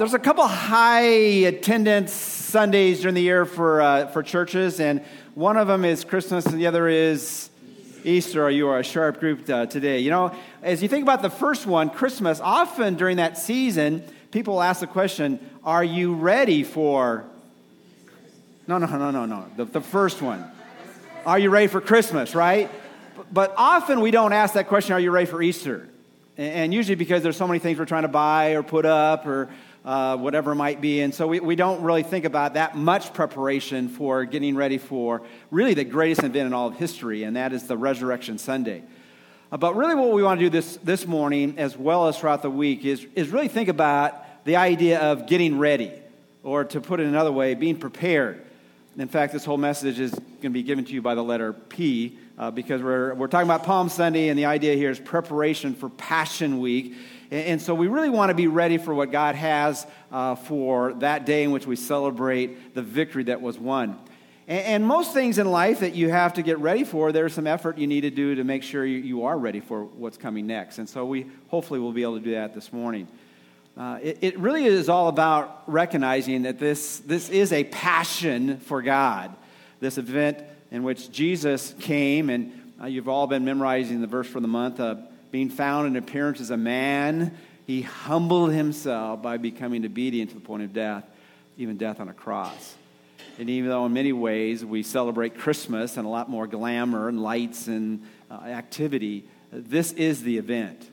there's a couple high attendance Sundays during the year for, uh, for churches, and one of them is Christmas, and the other is Easter. You are a sharp group uh, today. You know, as you think about the first one, Christmas, often during that season, people ask the question, Are you ready for. No, no, no, no, no. The, the first one. Are you ready for Christmas, right? But often we don't ask that question, Are you ready for Easter? And usually because there's so many things we're trying to buy or put up or uh, whatever it might be. And so we, we don't really think about that much preparation for getting ready for really the greatest event in all of history, and that is the Resurrection Sunday. Uh, but really, what we want to do this, this morning, as well as throughout the week, is, is really think about the idea of getting ready, or to put it another way, being prepared. In fact, this whole message is going to be given to you by the letter P uh, because we're, we're talking about Palm Sunday, and the idea here is preparation for Passion Week. And, so we really want to be ready for what God has uh, for that day in which we celebrate the victory that was won. And, and, most things in life that you have to get ready for, there's some effort you need to do to make sure you, you are ready for what's coming next. And so we hopefully will be able to do that this morning. Uh, it, it, really is all about recognizing that this, this is a passion for God. This event in which Jesus came, and uh, you've all been memorizing the verse for the month, uh, being found in appearance as a man, he humbled himself by becoming obedient to the point of death, even death on a cross. And even though in many ways we celebrate Christmas and a lot more glamour and lights and uh, activity, this is the event.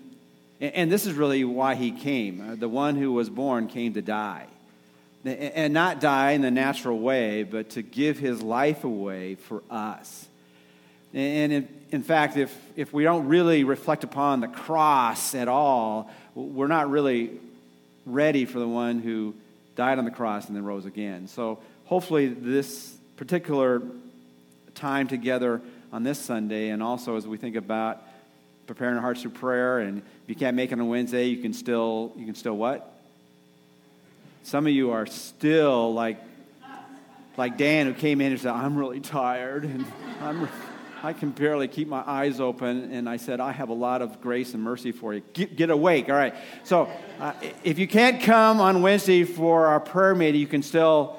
And, and, this is really why he came. Uh, the one who was born came to die and not die in the natural way, but to give his life away for us. And in, fact, if, if we don't really reflect upon the cross at all, we're not really ready for the one who died on the cross and then rose again. So hopefully, this particular time together on this Sunday, and also as we think about preparing our hearts through prayer, and if you can't make it on Wednesday, you can still, you can still what? Some of you are still like, like Dan, who came in and said, I'm really tired, and I'm, I can barely keep my eyes open. And I said, I have a lot of grace and mercy for you. Get, get awake. All right. So uh, if you can't come on Wednesday for our prayer meeting, you can still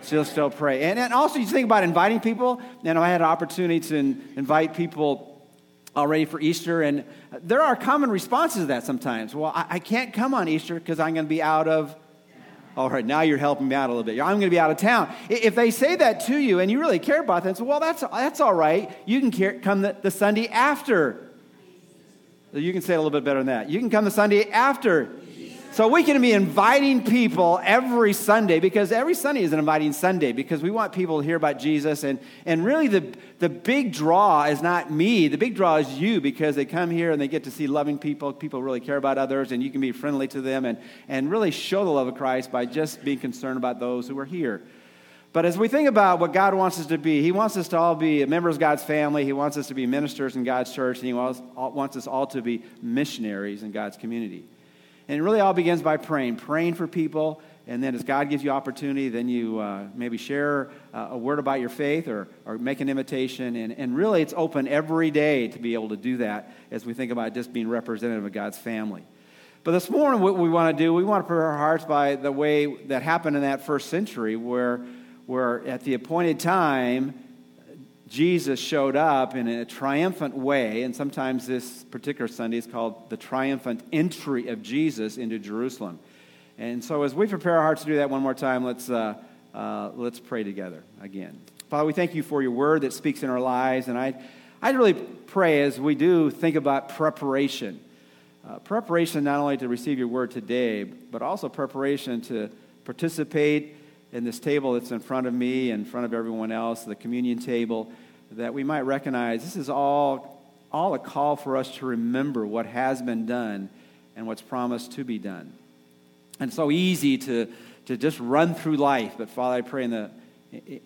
still still pray. And, and also, you think about inviting people. And I had an opportunity to invite people already for Easter, and there are common responses to that sometimes. Well, I, I can't come on Easter because I'm going to be out of all right, now you're helping me out a little bit. I'm going to be out of town. If they say that to you and you really care about them, so, well, that's, that's all right. You can care, come the, the Sunday after. You can say it a little bit better than that. You can come the Sunday after so we can be inviting people every Sunday because every Sunday is an inviting Sunday because we want people to hear about Jesus. And, and really, the, the big draw is not me. The big draw is you because they come here and they get to see loving people. People really care about others, and you can be friendly to them and, and really show the love of Christ by just being concerned about those who are here. But as we think about what God wants us to be, He wants us to all be members of God's family. He wants us to be ministers in God's church, and He wants, wants us all to be missionaries in God's community. And it really all begins by praying, praying for people. And then as God gives you opportunity, then you uh, maybe share uh, a word about your faith or, or make an invitation. And, and really, it's open every day to be able to do that as we think about just being representative of God's family. But this morning, what we want to do, we want to prepare our hearts by the way that happened in that first century, where, where at the appointed time, Jesus showed up in a triumphant way, and sometimes this particular Sunday is called the triumphant entry of Jesus into Jerusalem. And so, as we prepare our hearts to do that one more time, let's, uh, uh, let's pray together again. Father, we thank you for your word that speaks in our lives, and I, I really pray as we do think about preparation. Uh, preparation not only to receive your word today, but also preparation to participate in this table that's in front of me, in front of everyone else, the communion table, that we might recognize this is all, all a call for us to remember what has been done and what's promised to be done. And so easy to, to just run through life, but Father, I pray in the,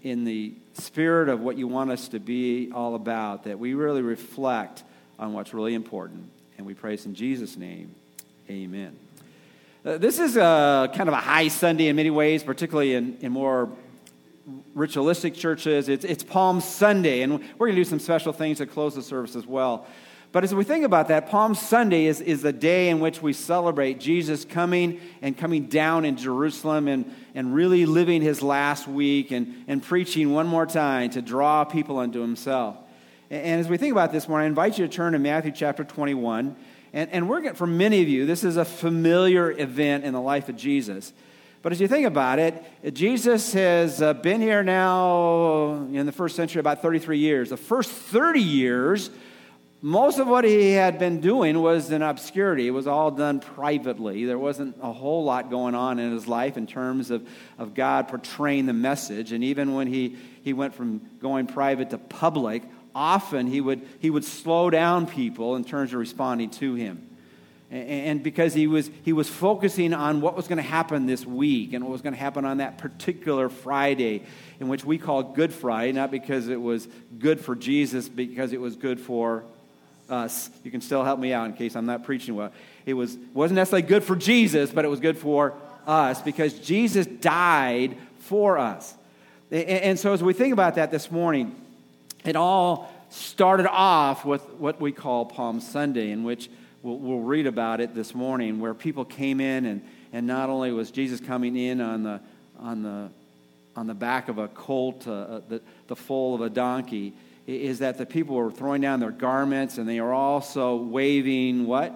in the spirit of what you want us to be all about, that we really reflect on what's really important. And we praise in Jesus' name. Amen. Uh, this is a kind of a high Sunday in many ways, particularly in, in more ritualistic churches. It's, it's Palm Sunday, and we're going to do some special things to close the service as well. But as we think about that, Palm Sunday is, is the day in which we celebrate Jesus coming and coming down in Jerusalem and, and really living his last week and, and preaching one more time to draw people unto himself. And, and as we think about this morning, I invite you to turn to Matthew chapter 21. And, and we're, for many of you, this is a familiar event in the life of Jesus. But as you think about it, Jesus has uh, been here now in the first century about 33 years. The first 30 years, most of what he had been doing was in obscurity. It was all done privately. There wasn't a whole lot going on in his life in terms of, of God portraying the message. And even when he, he went from going private to public, often he would, he would slow down people in terms of responding to him and because he was, he was focusing on what was going to happen this week and what was going to happen on that particular Friday, in which we call Good Friday, not because it was good for Jesus, because it was good for us. You can still help me out in case I'm not preaching well. It was, wasn't necessarily good for Jesus, but it was good for us because Jesus died for us. And, and so as we think about that this morning, it all started off with what we call Palm Sunday, in which we'll, we'll read about it this morning, where people came in, and, and not only was Jesus coming in on the, on the, on the back of a colt, uh, uh the, the foal of a donkey, is that the people were throwing down their garments and they were also waving what?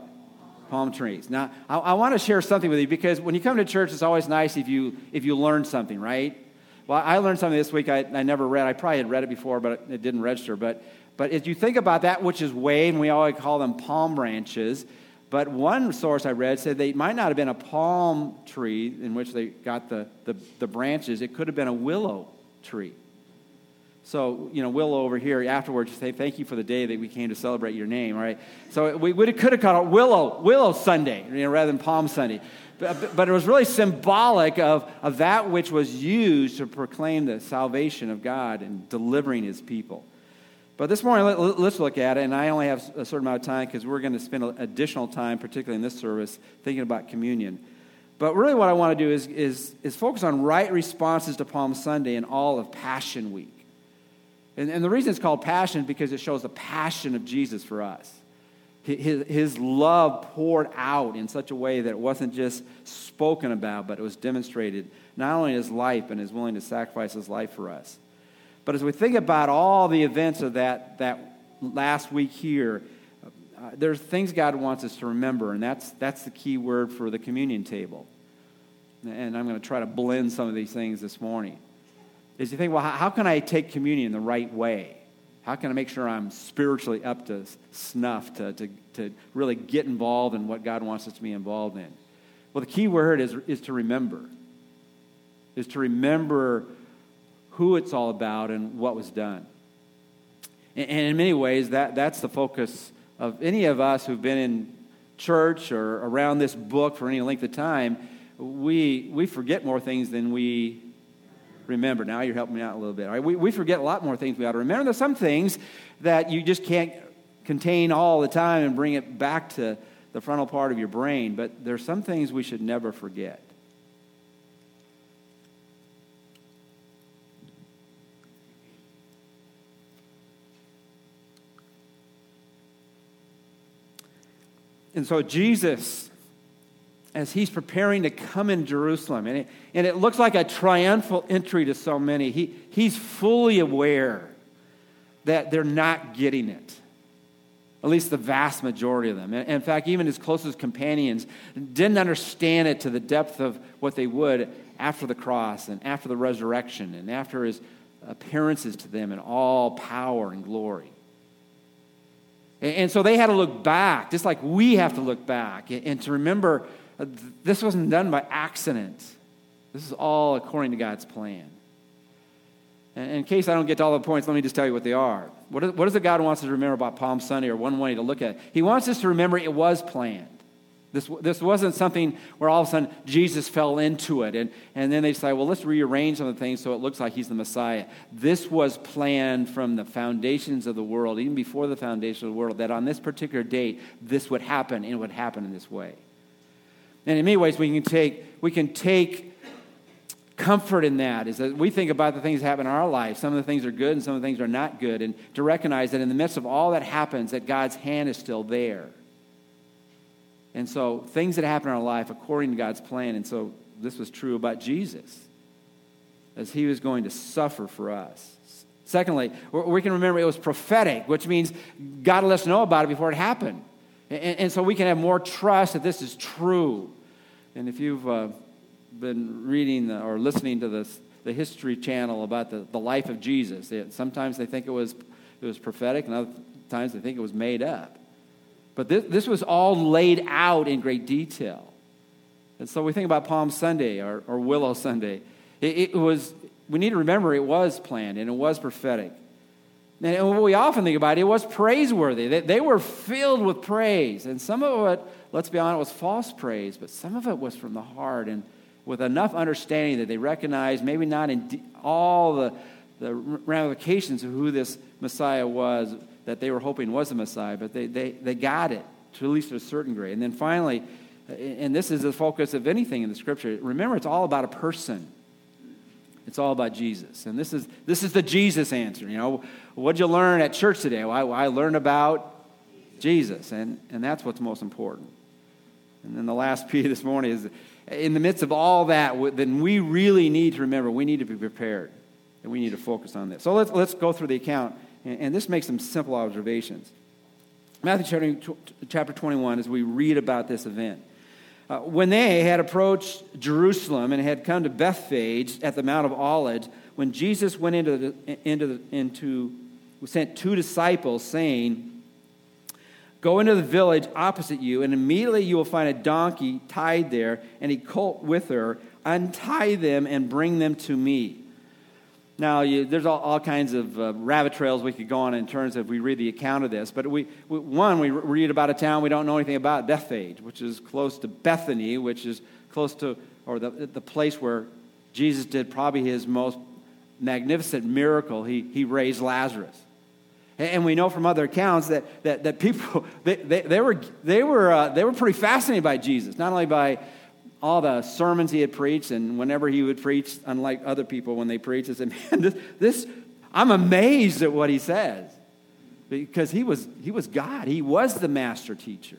Palm trees. Now, I, I want to share something with you because when you come to church, it's always nice if you, if you learn something, right? Well, I learned something this week I, I never read. I probably had read it before, but it didn't register. But but if you think about that which is waved, and we always call them palm branches, but one source I read said they might not have been a palm tree in which they got the, the, the branches, it could have been a willow tree. So, you know, Willow over here afterwards say, Thank you for the day that we came to celebrate your name, right? So we, we could have called it Willow, Willow Sunday, you know, rather than Palm Sunday. But, but it was really symbolic of, of that which was used to proclaim the salvation of God and delivering his people. But this morning, let, us look at it, and I only have a certain amount of time because we're going to spend additional time, particularly in this service, thinking about communion. But really, what I want to do is, is, is focus on right responses to Palm Sunday and all of Passion Week. And, and the reason it's called Passion is because it shows the passion of Jesus for us. His, his love poured out in such a way that it wasn't just spoken about, but it was demonstrated not only in his life, and his willing to sacrifice his life for us. But as we think about all the events of that, that last week here, uh, there's things God wants us to remember, and that's, that's the key word for the communion table. And I'm going to try to blend some of these things this morning. Is you think, well, how can I take communion the right way? How can I make sure I'm spiritually up to snuff to, to, to really get involved in what God wants us to be involved in? Well, the key word is, is to remember, is to remember who it's all about and what was done. And, in many ways, that, that's the focus of any of us who've been in church or around this book for any length of time. We, we forget more things than we remember. Now you're helping me out a little bit. Right? We, we forget a lot more things we ought to remember. There's some things that you just can't contain all the time and bring it back to the frontal part of your brain, but there's some things we should never forget. And so Jesus, as he's preparing to come in Jerusalem, and it, and it looks like a triumphal entry to so many, he, he's fully aware that they're not getting it. At least the vast majority of them. In fact, even his closest companions didn't understand it to the depth of what they would after the cross and after the resurrection and after his appearances to them in all power and glory. And so they had to look back, just like we have to look back and to remember Uh, this wasn't done by accident. This is all according to God's plan. And in case I don't get to all the points, let me just tell you what they are. What is, what is it God wants us to remember about Palm Sunday, or one way to look at it? He wants us to remember it was planned. This, this wasn't something where all of a sudden Jesus fell into it and, and then they say, well, let's rearrange some of the things so it looks like he's the Messiah. This was planned from the foundations of the world, even before the foundation of the world, that on this particular date, this would happen and it would happen in this way. And in many ways, we can take, we can take comfort in that is that we think about the things that happen in our life. Some of the things are good and some of the things are not good. And to recognize that in the midst of all that happens, that God's hand is still there. And so things that happen in our life according to God's plan. And so this was true about Jesus as he was going to suffer for us. Secondly, we can remember it was prophetic, which means God let us know about it before it happened. And, and so we can have more trust that this is true. And if you've uh, been reading the, or listening to this, the History Channel about the, the life of Jesus, it, sometimes they think it was, it was prophetic, and other times they think it was made up. But this, this was all laid out in great detail. And so we think about Palm Sunday or, or Willow Sunday. It, it, was, we need to remember it was planned and it was prophetic. And what we often think about, it was praiseworthy. They, they were filled with praise. And some of it, let's be honest, it was false praise, but some of it was from the heart and with enough understanding that they recognized, maybe not in all the, the ramifications of who this Messiah was that they were hoping was the Messiah, but they, they, they got it to at least a certain degree. And then finally, and this is the focus of anything in the scripture, remember it's all about a person. It's all about Jesus. And this is, this is the Jesus answer. You know, what'd you learn at church today? Well, I, I learned about Jesus, and, and that's what's most important. And then the last piece this morning is in the midst of all that, then we really need to remember we need to be prepared and we need to focus on this. So let's, let's go through the account, and, and this makes some simple observations. Matthew chapter 21, as we read about this event. Uh, when they had approached Jerusalem and had come to Bethphage at the Mount of Olives, when Jesus went into the, into the, into sent two disciples, saying, Go into the village opposite you, and immediately you will find a donkey tied there and a colt with her. Untie them and bring them to me. Now, you, there's all, all, kinds of uh, rabbit trails we could go on in terms of we read the account of this. But we, we, one, we read about a town we don't know anything about, Bethphage, which is close to Bethany, which is close to, or the, the place where Jesus did probably his most magnificent miracle. He, he raised Lazarus. And we know from other accounts that, that, that people, they, they, they were, they, were, uh, they were pretty fascinated by Jesus, not only by all the sermons he had preached, and whenever he would preach, unlike other people when they preach, they said, man, this, this I'm amazed at what he says. Because he was, he was God. He was the master teacher.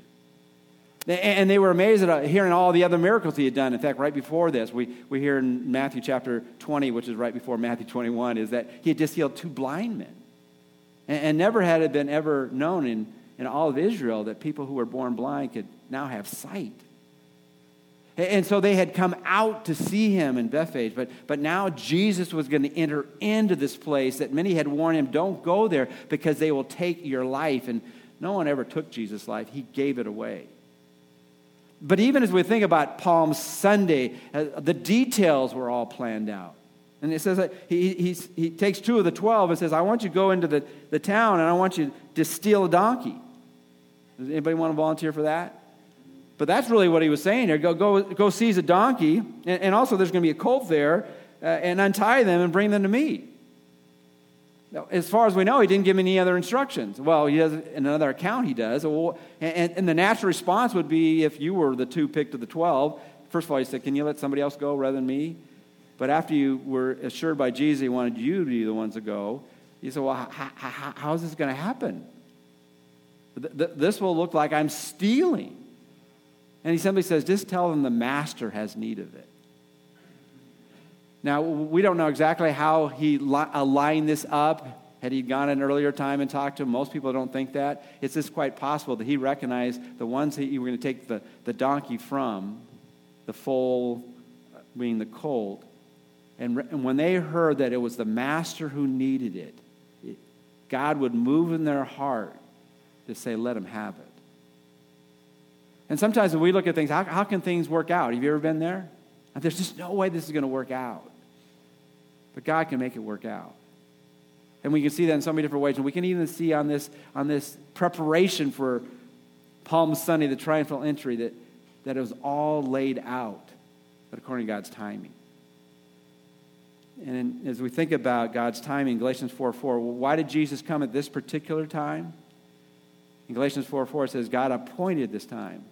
And they were amazed at uh, hearing all the other miracles he had done. In fact, right before this, we, we hear in Matthew chapter 20, which is right before Matthew 21, is that he had just healed two blind men. And, and never had it been ever known in, in all of Israel that people who were born blind could now have sight. And so they had come out to see him in Bethphage, but, but now Jesus was going to enter into this place that many had warned him, don't go there because they will take your life. And no one ever took Jesus' life, he gave it away. But even as we think about Palm Sunday, uh, the details were all planned out. And it says that he, he takes two of the twelve and says, I want you to go into the, the town and I want you to steal a donkey. Does anybody want to volunteer for that? But that's really what he was saying here. Go, go, go seize a donkey, and, and also there's going to be a colt there, uh, and untie them and bring them to me. Now, as far as we know, he didn't give me any other instructions. Well, he does in another account. He does, and, and the natural response would be if you were the two picked of the twelve. First of all, he said, "Can you let somebody else go rather than me?" But after you were assured by Jesus, he wanted you to be the ones to go. You said, "Well, how, is this going to happen? This will look like I'm stealing." And he simply says, just tell them the master has need of it. Now, we don't know exactly how he aligned this up. Had he gone an earlier time and talked to him? Most people don't think that. It's just quite possible that he recognized the ones that you were going to take the, the donkey from, the foal uh, being the colt. And, and when they heard that it was the master who needed it, it God would move in their heart to say, let him have it. And sometimes when we look at things, how, how can things work out? Have you ever been there? There's just no way this is going to work out. But God can make it work out. And we can see that in so many different ways. And we can even see on this, on this preparation for Palm Sunday, the triumphal entry, that, that it was all laid out, but according to God's timing. And as we think about God's timing, Galatians 4 4, why did Jesus come at this particular time? In Galatians 4 4, it says, God appointed this time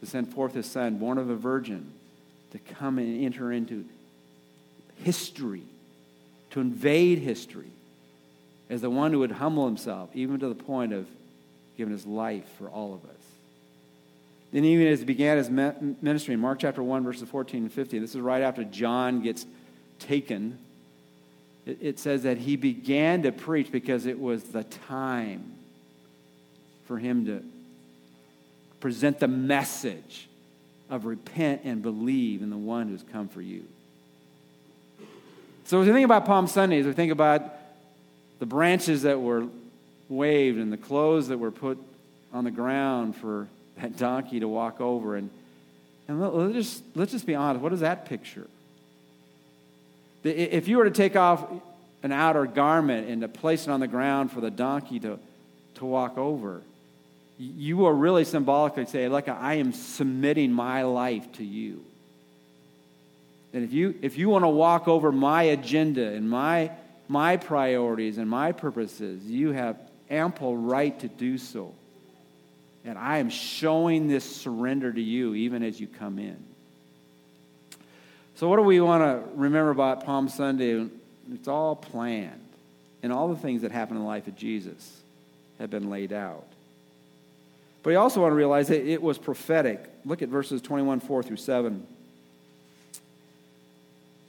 to send forth his son, born of a virgin, to come and enter into history, to invade history, as the one who would humble himself, even to the point of giving his life for all of us. Then, even as he began his ministry in Mark chapter 1, verses 14 and 15, this is right after John gets taken, it, it says that he began to preach because it was the time for him to present the message of repent and believe in the one who's come for you. So, as we think about Palm Sunday, as we think about the branches that were waved and the clothes that were put on the ground for that donkey to walk over, and, and let, us just, let's just be honest, what is that picture? If you were to take off an outer garment and to place it on the ground for the donkey to, to walk over, you are really symbolically saying, like, I am submitting my life to you. And if you, if you want to walk over my agenda and my, my priorities and my purposes, you have ample right to do so. And I am showing this surrender to you even as you come in. So, what do we want to remember about Palm Sunday? It's all planned. And all the things that happen in the life of Jesus have been laid out. But you also want to realize that it was prophetic. Look at verses 21, 4 through 7.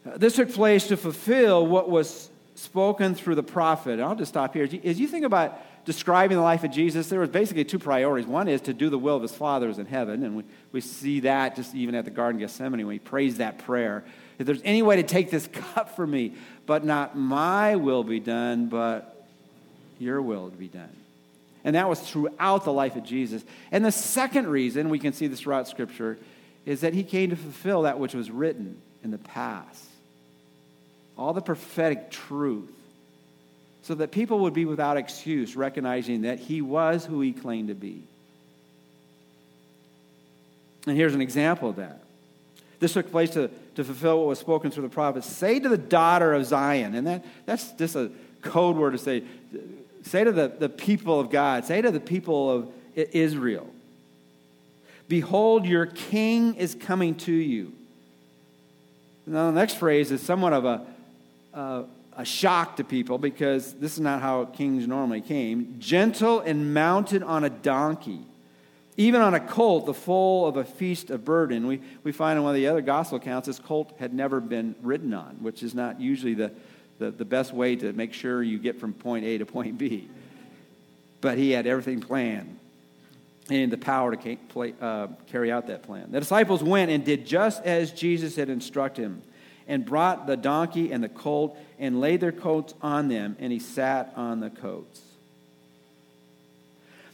Uh, this took place to fulfill what was spoken through the prophet. And I'll just stop here. As you think about describing the life of Jesus, there was basically two priorities. One is to do the will of his Father who's in heaven, and we, we see that just even at the Garden of Gethsemane when he prays that prayer. If there's any way to take this cup from me, but not my will be done, but your will be done. And that was throughout the life of Jesus. And the second reason, we can see this throughout Scripture, is that he came to fulfill that which was written in the past. All the prophetic truth. So that people would be without excuse, recognizing that he was who he claimed to be. And here's an example of that. This took place to, to fulfill what was spoken through the prophets. Say to the daughter of Zion, and that, that's just a code word to say, Say to the, the people of God, say to the people of Israel, Behold, your king is coming to you. Now, the next phrase is somewhat of a, a, a shock to people because this is not how kings normally came. Gentle and mounted on a donkey, even on a colt, the foal of a feast of burden. We, we find in one of the other gospel accounts this colt had never been ridden on, which is not usually the, the, the best way to make sure you get from point A to point B. But he had everything planned and the power to play, uh, carry out that plan. The disciples went and did just as Jesus had instructed him and brought the donkey and the colt and laid their coats on them, and he sat on the coats.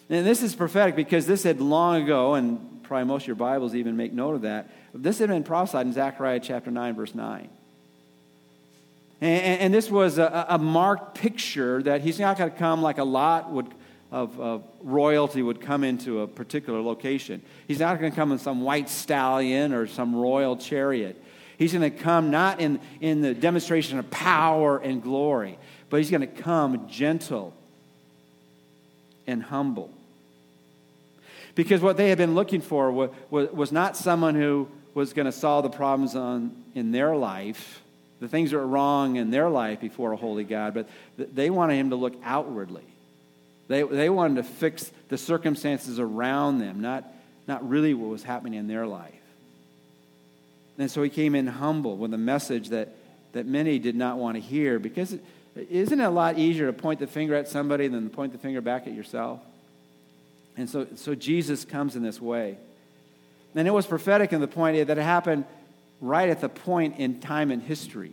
And this is prophetic because this had long ago, and probably most of your Bibles even make note of that, this had been prophesied in Zechariah chapter 9, verse 9. And, and this was a, a, marked picture that he's not going to come like a lot would, of, of, royalty would come into a particular location. He's not going to come in some white stallion or some royal chariot. He's going to come not in, in the demonstration of power and glory, but he's going to come gentle and humble. Because what they had been looking for was, was, was not someone who was going to solve the problems on, in their life the things that were wrong in their life before a holy God, but they wanted him to look outwardly. They, they wanted to fix the circumstances around them, not, not really what was happening in their life. And so he came in humble with a message that, that many did not want to hear because isn't it a lot easier to point the finger at somebody than to point the finger back at yourself? And so, so Jesus comes in this way. And it was prophetic in the point that it happened right at the point in time in history.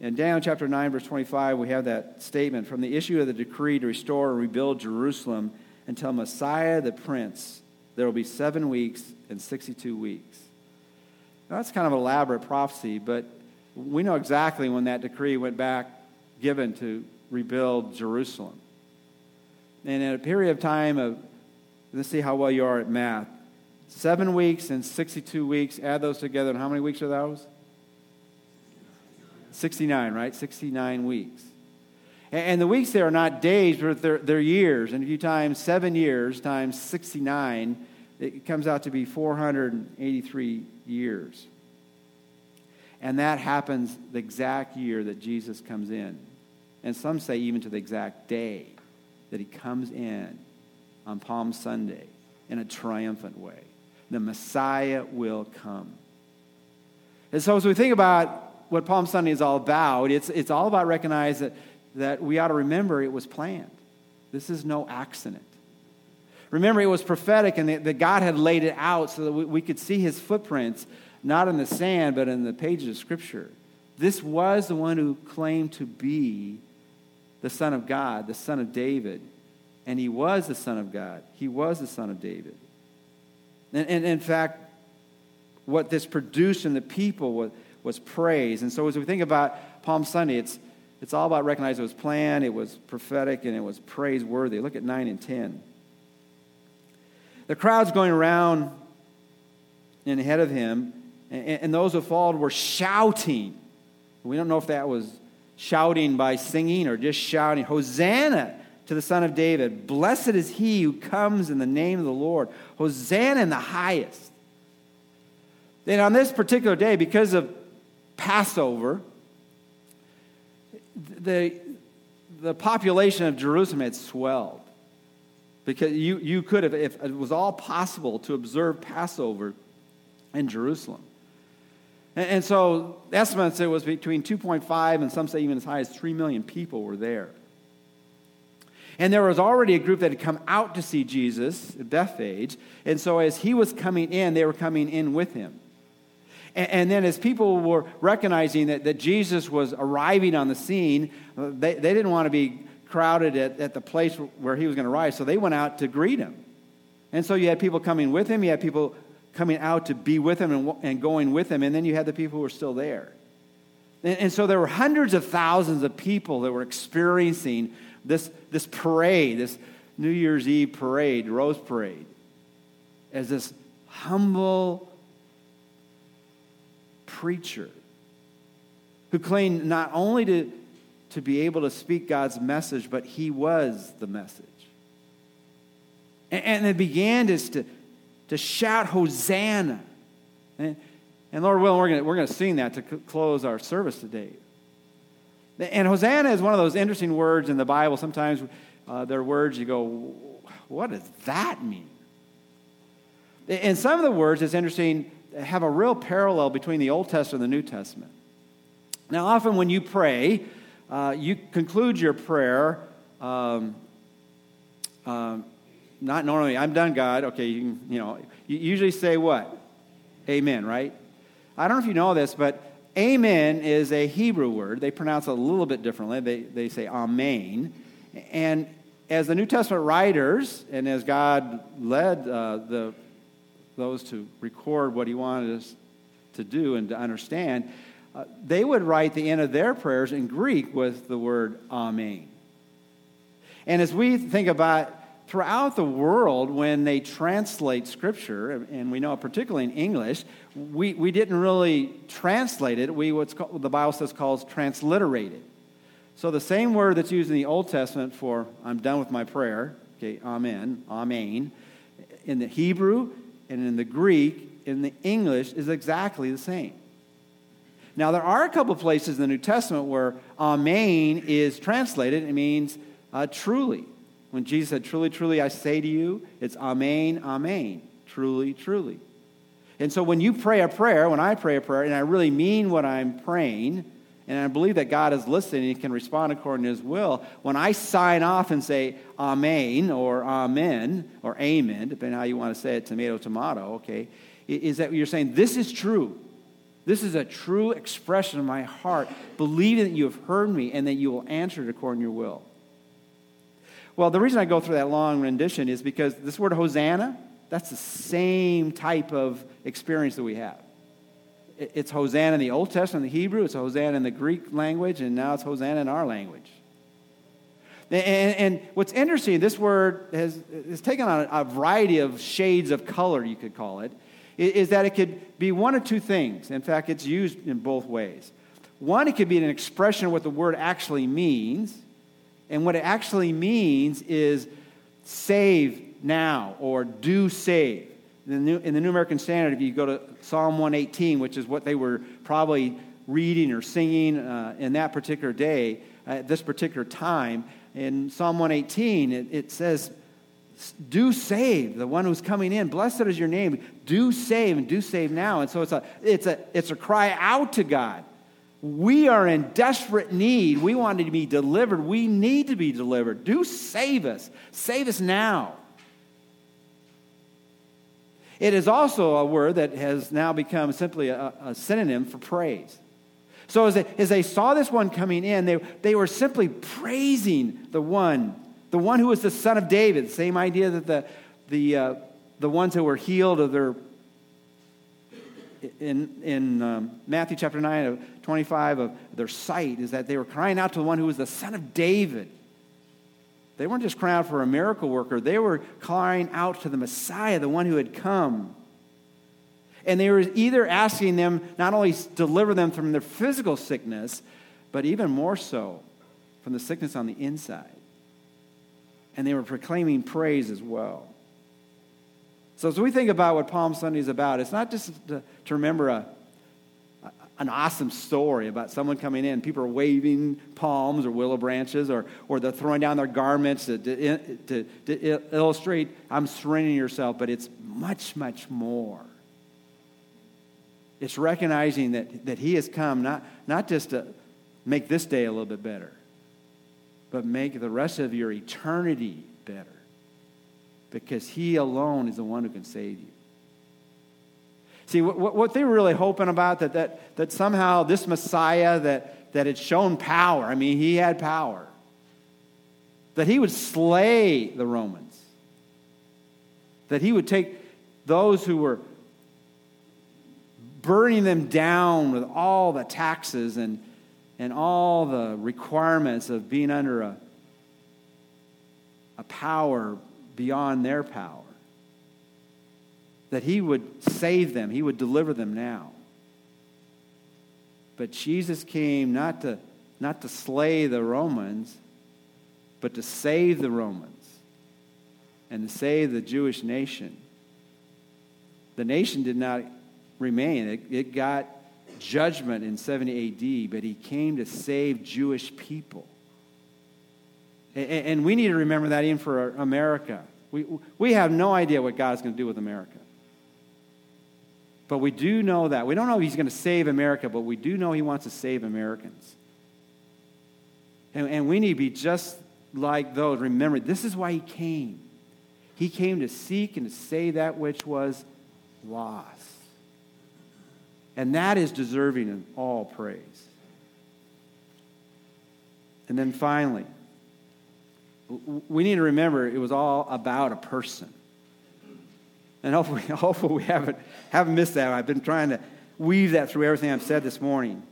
In Daniel chapter 9, verse 25, we have that statement from the issue of the decree to restore and rebuild Jerusalem until Messiah the Prince, there will be seven weeks and 62 weeks. Now, that's kind of an elaborate prophecy, but we know exactly when that decree went back given to rebuild Jerusalem. And in a period of time of, let's see how well you are at math, Seven weeks and 62 weeks. Add those together, and how many weeks are those? 69, right? 69 weeks. And the weeks there are not days, but they're, they're years. And if you times seven years times 69, it comes out to be 483 years. And that happens the exact year that Jesus comes in. And some say even to the exact day that he comes in on Palm Sunday in a triumphant way. The Messiah will come. And so, as we think about what Palm Sunday is all about, it's, it's all about recognizing that, that we ought to remember it was planned. This is no accident. Remember, it was prophetic and that God had laid it out so that we could see his footprints, not in the sand, but in the pages of Scripture. This was the one who claimed to be the Son of God, the Son of David. And he was the Son of God. He was the Son of David. And, and in fact, what this produced in the people was, was praise. And so as we think about Palm Sunday, it's, it's all about recognizing it was planned, it was prophetic, and it was praiseworthy. Look at 9 and 10. The crowd's going around and ahead of him, and, and those who followed were shouting. We don't know if that was shouting by singing or just shouting, Hosanna to the Son of David. Blessed is he who comes in the name of the Lord. Hosanna in the highest. Then on this particular day, because of Passover, the, the population of Jerusalem had swelled. Because you, you could have, if it was all possible to observe Passover in Jerusalem. And, and so estimates it was between 2.5 and some say even as high as 3 million people were there. And there was already a group that had come out to see Jesus at Bethphage. And so as he was coming in, they were coming in with him. And, and then as people were recognizing that, that Jesus was arriving on the scene, uh, they, they didn't want to be crowded at, at the place where he was going to rise, so they went out to greet him. And so you had people coming with him, you had people coming out to be with him and, and going with him, and then you had the people who were still there. And, and so there were hundreds of thousands of people that were experiencing this, this parade, this New Year's Eve parade, Rose Parade, as this humble preacher who claimed not only to to be able to speak God's message, but he was the message. And, and it began just to, to shout Hosanna. And, and Lord willing, we're going we're to sing that to c- close our service today. And Hosanna is one of those interesting words in the Bible. Sometimes uh, there are words you go, what does that mean? And some of the words, it's interesting, have a real parallel between the Old Testament and the New Testament. Now, often when you pray, uh, you conclude your prayer. Um, um, not normally, I'm done, God. Okay, you, you know, you usually say what? Amen, right? I don't know if you know this, but amen is a Hebrew word. They pronounce it a little bit differently. They, they say amen. And as the New Testament writers, and as God led uh, the, those to record what he wanted us to do and to understand, they would write the end of their prayers in Greek with the word Amen. And as we think about throughout the world, when they translate Scripture, and we know particularly in English, we, we didn't really translate it. We what's called, the Bible says calls transliterated. So the same word that's used in the Old Testament for "I'm done with my prayer," okay, Amen, Amen, in the Hebrew and in the Greek, in the English is exactly the same. Now, there are a couple places in the New Testament where Amen is translated. It means uh, truly. When Jesus said, Truly, truly, I say to you, it's Amen, Amen. Truly, truly. And so when you pray a prayer, when I pray a prayer, and I really mean what I'm praying, and I believe that God is listening and can respond according to his will, when I sign off and say Amen or Amen or Amen, depending how you want to say it, tomato, tomato, okay, is that you're saying this is true. This is a true expression of my heart, believing that you have heard me and that you will answer it according to your will. Well, the reason I go through that long rendition is because this word Hosanna, that's the same type of experience that we have. It's Hosanna in the Old Testament, in the Hebrew, it's Hosanna in the Greek language, and now it's Hosanna in our language. And, and what's interesting, this word has, has taken on a variety of shades of color, you could call it is that it could be one of two things. In fact, it's used in both ways. One, it could be an expression of what the word actually means. And what it actually means is save now or do save. In the, New, in the New American Standard, if you go to Psalm 118, which is what they were probably reading or singing uh, in that particular day, at this particular time. In Psalm 118, it, it says, do save the one who's coming in. Blessed is your name. Do save and do save now. And so it's a, it's a, it's a cry out to God. We are in desperate need. We want to be delivered. We need to be delivered. Do save us. Save us now. It is also a word that has now become simply a, a synonym for praise. So as they, as they saw this one coming in, they, they were simply praising the one the one who was the son of David, same idea that the, the, uh, the ones who were healed of their, in, in um, Matthew chapter 9 of 25 of their sight, is that they were crying out to the one who was the son of David. They weren't just crying out for a miracle worker, they were crying out to the Messiah, the one who had come. And they were either asking them not only deliver them from their physical sickness, but even more so from the sickness on the inside and they were proclaiming praise as well. So, as we think about what Palm Sunday is about, it's not just to, to remember a, an awesome story about someone coming in. People are waving palms or willow branches, or, or they're throwing down their garments to, to, to, to illustrate, I'm surrendering yourself, but it's much, much more. It's recognizing that, that He has come not, not just to make this day a little bit better, but make the rest of your eternity better. Because He alone is the one who can save you. See, what, what they were really hoping about, that, that, that somehow this Messiah that, that had shown power, I mean, he had power, that he would slay the Romans, that he would take those who were burning them down with all the taxes and, and all the requirements of being under a, a power beyond their power. That he would save them, he would deliver them now. But Jesus came not to, not to slay the Romans, but to save the Romans and to save the Jewish nation. The nation did not remain, it, it got judgment in 70 AD, but he came to save Jewish people. And we need to remember that even for America. We, we have no idea what God's going to do with America. But we do know that. We don't know if he's going to save America, but we do know he wants to save Americans. And, and we need to be just like those. Remember, this is why he came. He came to seek and to save that which was lost. And that is deserving of all praise. And then finally, we need to remember it was all about a person. And hopefully, hopefully we haven't, haven't missed that. I've been trying to weave that through everything I've said this morning.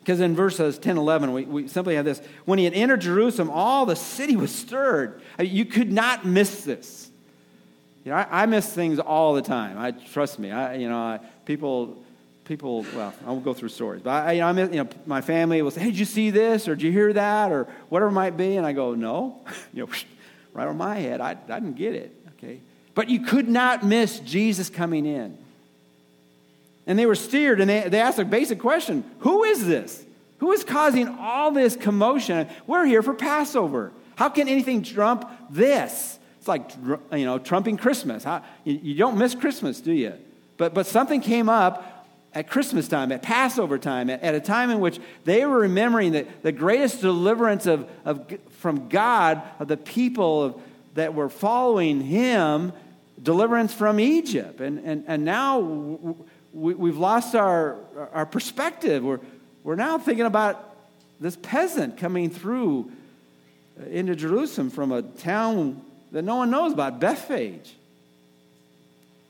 Because in verses 10 11, we, we simply have this. When he had entered Jerusalem, all the city was stirred. You could not miss this. You know, I, I miss things all the time. I trust me. I, you know, I, people people, well, I won't go through stories, but I, I'm, you know, my family will say, hey, did you see this or did you hear that or whatever it might be? And I go, no, you know, right on my head. I, I didn't get it, okay? But you could not miss Jesus coming in. And they were steered and they, they asked a basic question Who is this? Who is causing all this commotion? We're here for Passover. How can anything trump this? It's like, you know, trumping Christmas. How, you, you don't miss Christmas, do you? But, but something came up at Christmas time, at Passover time, at, at, a time in which they were remembering that the greatest deliverance of, of, from God of the people of, that were following Him, deliverance from Egypt. And, and, and now we, we've lost our, our perspective. We're, we're now thinking about this peasant coming through into Jerusalem from a town that no one knows about, Bethphage.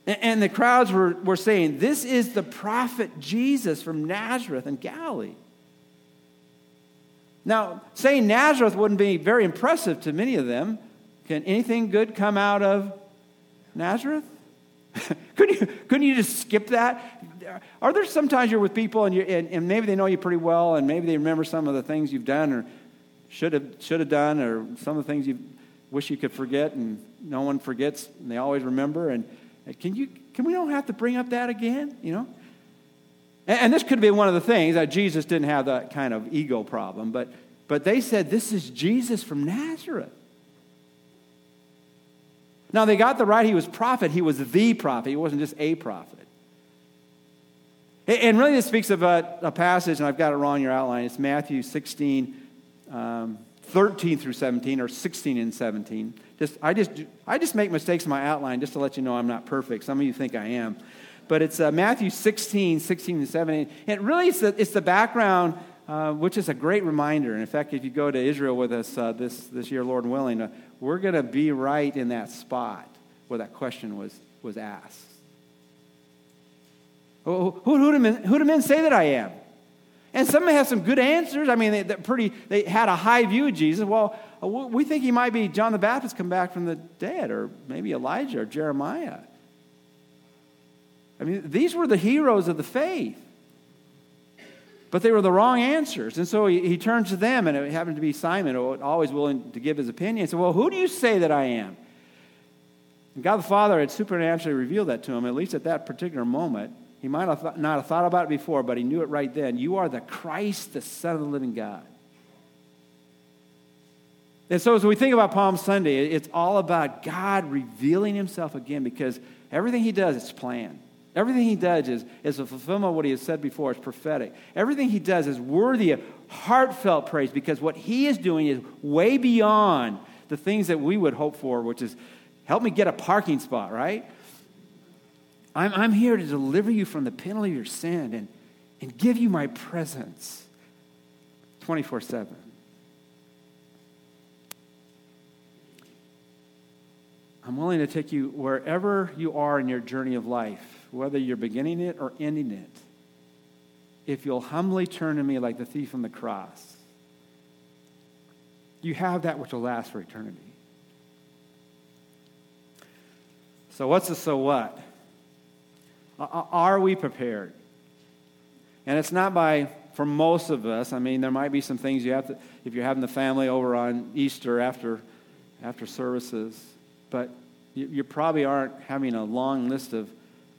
And the crowds were, were saying, This is the prophet Jesus from Nazareth in Galilee. Now, saying Nazareth wouldn't be very impressive to many of them. Can anything good come out of Nazareth? couldn't, you, couldn't you just skip that? Are there sometimes you're with people and, you, and, and maybe they know you pretty well and maybe they remember some of the things you've done or should have, should have done or some of the things you wish you could forget and no one forgets and they always remember and can, you, can we don't have to bring up that again? You know? And, and this could be one of the things that Jesus didn't have that kind of ego problem, but, but they said, This is Jesus from Nazareth. Now, they got the right, he was prophet. He was the prophet. He wasn't just a prophet. And really, this speaks about a passage, and I've got it wrong in your outline. It's Matthew 16, um, 13 through 17, or 16 and 17. I, just, I just make mistakes in my outline just to let you know I'm not perfect. Some of you think I am. But it's uh, Matthew 16, 16 and 17. And really, it's the, it's the background, uh, which is a great reminder. And in fact, if you go to Israel with us uh, this, this year, Lord willing, uh, we're going to be right in that spot where that question was, was asked. Who, who, who, do men, who do men say that I am? And some have some good answers. I mean, they, pretty, they had a high view of Jesus. Well, we think he might be John the Baptist come back from the dead, or maybe Elijah or Jeremiah. I mean, these were the heroes of the faith. But they were the wrong answers. And so he, he turned to them, and it happened to be Simon, always willing to give his opinion. He said, Well, who do you say that I am? And God the Father had supernaturally revealed that to him, at least at that particular moment. He might have th- not have thought about it before, but he knew it right then. You are the Christ, the Son of the living God. And so, as we think about Palm Sunday, it's all about God revealing himself again because everything he does is planned. Everything he does is, is a fulfillment of what he has said before. It's prophetic. Everything he does is worthy of heartfelt praise because what he is doing is way beyond the things that we would hope for, which is help me get a parking spot, right? I'm, I'm here to deliver you from the penalty of your sin and, and give you my presence 24 7. I'm willing to take you wherever you are in your journey of life, whether you're beginning it or ending it. If you'll humbly turn to me like the thief on the cross, you have that which will last for eternity. So, what's the so what? Are we prepared? And it's not by, for most of us, I mean, there might be some things you have to, if you're having the family over on Easter after, after services, but you, you probably aren't having a long list of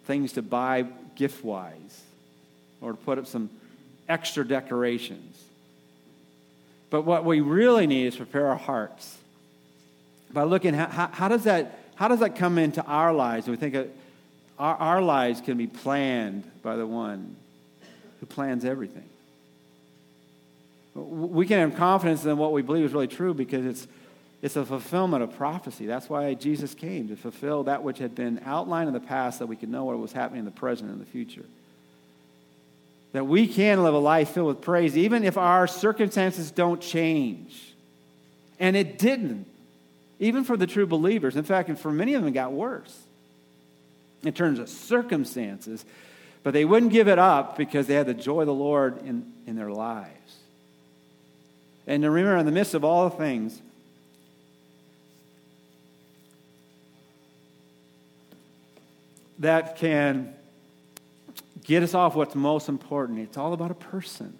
things to buy gift wise or to put up some extra decorations. But what we really need is prepare our hearts by looking how, how, how does that how does that come into our lives? We think our, our lives can be planned by the one who plans everything. We can have confidence in what we believe is really true because it's, it's a fulfillment of prophecy. That's why Jesus came, to fulfill that which had been outlined in the past so we could know what was happening in the present and the future. That we can live a life filled with praise even if our circumstances don't change. And it didn't, even for the true believers. In fact, for many of them, it got worse in terms of circumstances, but they wouldn't give it up because they had the joy of the Lord in, in their lives. And to remember, in the midst of all things, that can get us off what's most important. It's all about a person.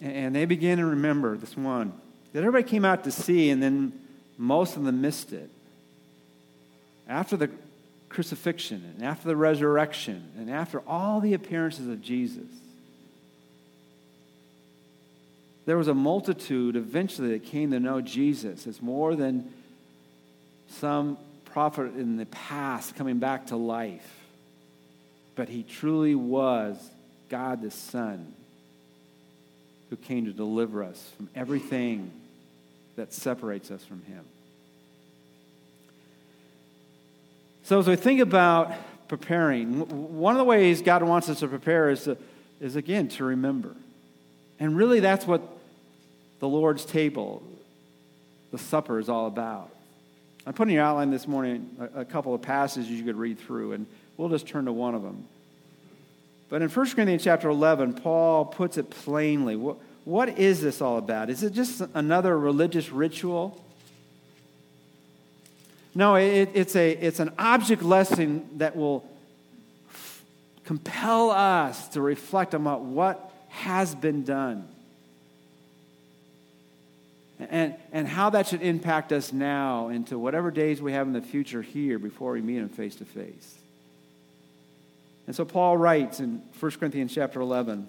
And they begin to remember this one that everybody came out to see, and then most of them missed it after the crucifixion and after the resurrection and after all the appearances of Jesus, there was a multitude eventually that came to know Jesus as more than some prophet in the past coming back to life. But he truly was God the Son who came to deliver us from everything that separates us from him. So, as we think about preparing, one of the ways God wants us to prepare is, to, is again, to remember. And really, that's what the Lord's table, the supper, is all about. I put in your outline this morning a, a couple of passages you could read through, and we'll just turn to one of them. But in 1 Corinthians chapter 11, Paul puts it plainly. What, what is this all about? Is it just another religious ritual? No, it, it's, a, it's an object lesson that will f- compel us to reflect on what has been done and, and how that should impact us now into whatever days we have in the future here before we meet him face to face. And so Paul writes in 1 Corinthians chapter 11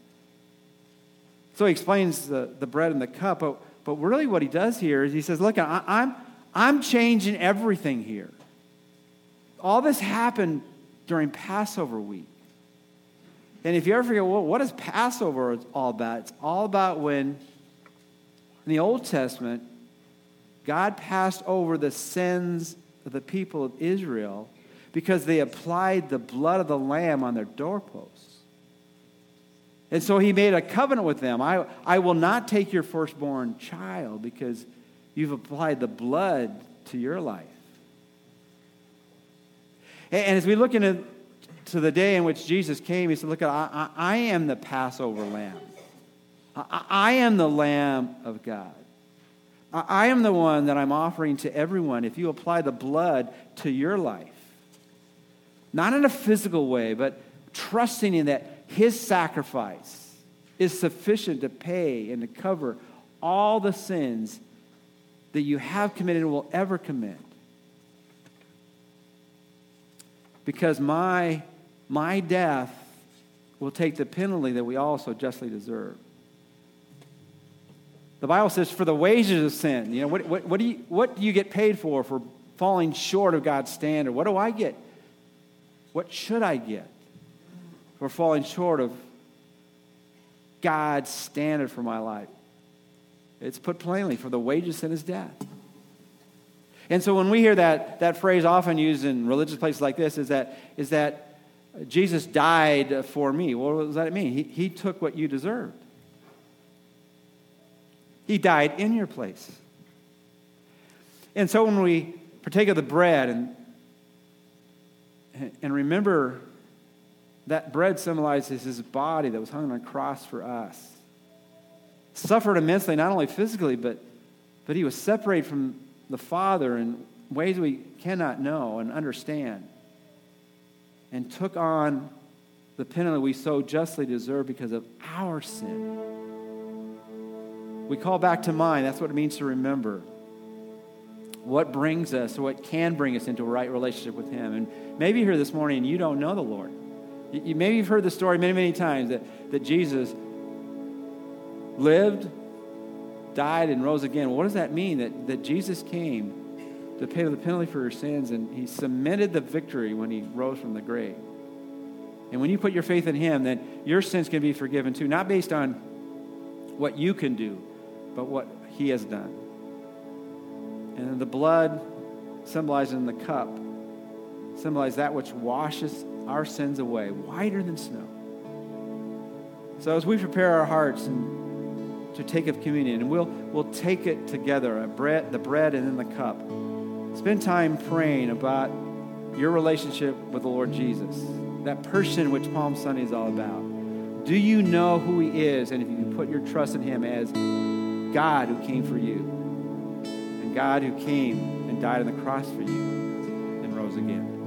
So he explains the, the bread and the cup, but, but really what he does here is he says, Look, I, I'm, I'm changing everything here. All this happened during Passover week. And if you ever forget, well, what is Passover all about? It's all about when in the Old Testament, God passed over the sins of the people of Israel because they applied the blood of the Lamb on their doorposts. And so he made a covenant with them. I, I will not take your firstborn child because you've applied the blood to your life. And, and as we look into to the day in which Jesus came, he said, Look, I, I, I am the Passover lamb. I, I am the Lamb of God. I, I am the one that I'm offering to everyone if you apply the blood to your life. Not in a physical way, but trusting in that his sacrifice is sufficient to pay and to cover all the sins that you have committed and will ever commit. Because my, my death will take the penalty that we also justly deserve. The Bible says, for the wages of sin, you know, what, what, what, do, you, what do you get paid for for falling short of God's standard? What do I get? What should I get for falling short of God's standard for my life? It's put plainly for the wages sin is death. And so when we hear that, that phrase often used in religious places like this, is that, is that Jesus died for me. Well, what does that mean? He, he took what you deserved. He died in your place. And so when we partake of the bread and, and remember that bread symbolizes his body that was hung on a cross for us, suffered immensely, not only physically, but, but he was separated from the Father in ways we cannot know and understand, and took on the penalty we so justly deserve because of our sin we call back to mind. That's what it means to remember. What brings us, what can bring us into a right relationship with Him. And maybe here this morning you don't know the Lord. You, maybe you've heard the story many, many times that, that Jesus lived, died, and rose again. What does that mean? That, that Jesus came to pay the penalty for your sins and He cemented the victory when He rose from the grave. And when you put your faith in Him, then your sins can be forgiven too, not based on what you can do, but what he has done. And the blood symbolized in the cup symbolized that which washes our sins away, whiter than snow. So as we prepare our hearts and to take of communion, and we'll, we'll take it together, bread, the bread and then the cup. Spend time praying about your relationship with the Lord Jesus, that person which Palm Sunday is all about. Do you know who he is? And if you put your trust in him as God who came for you, and God who came and died on the cross for you and rose again.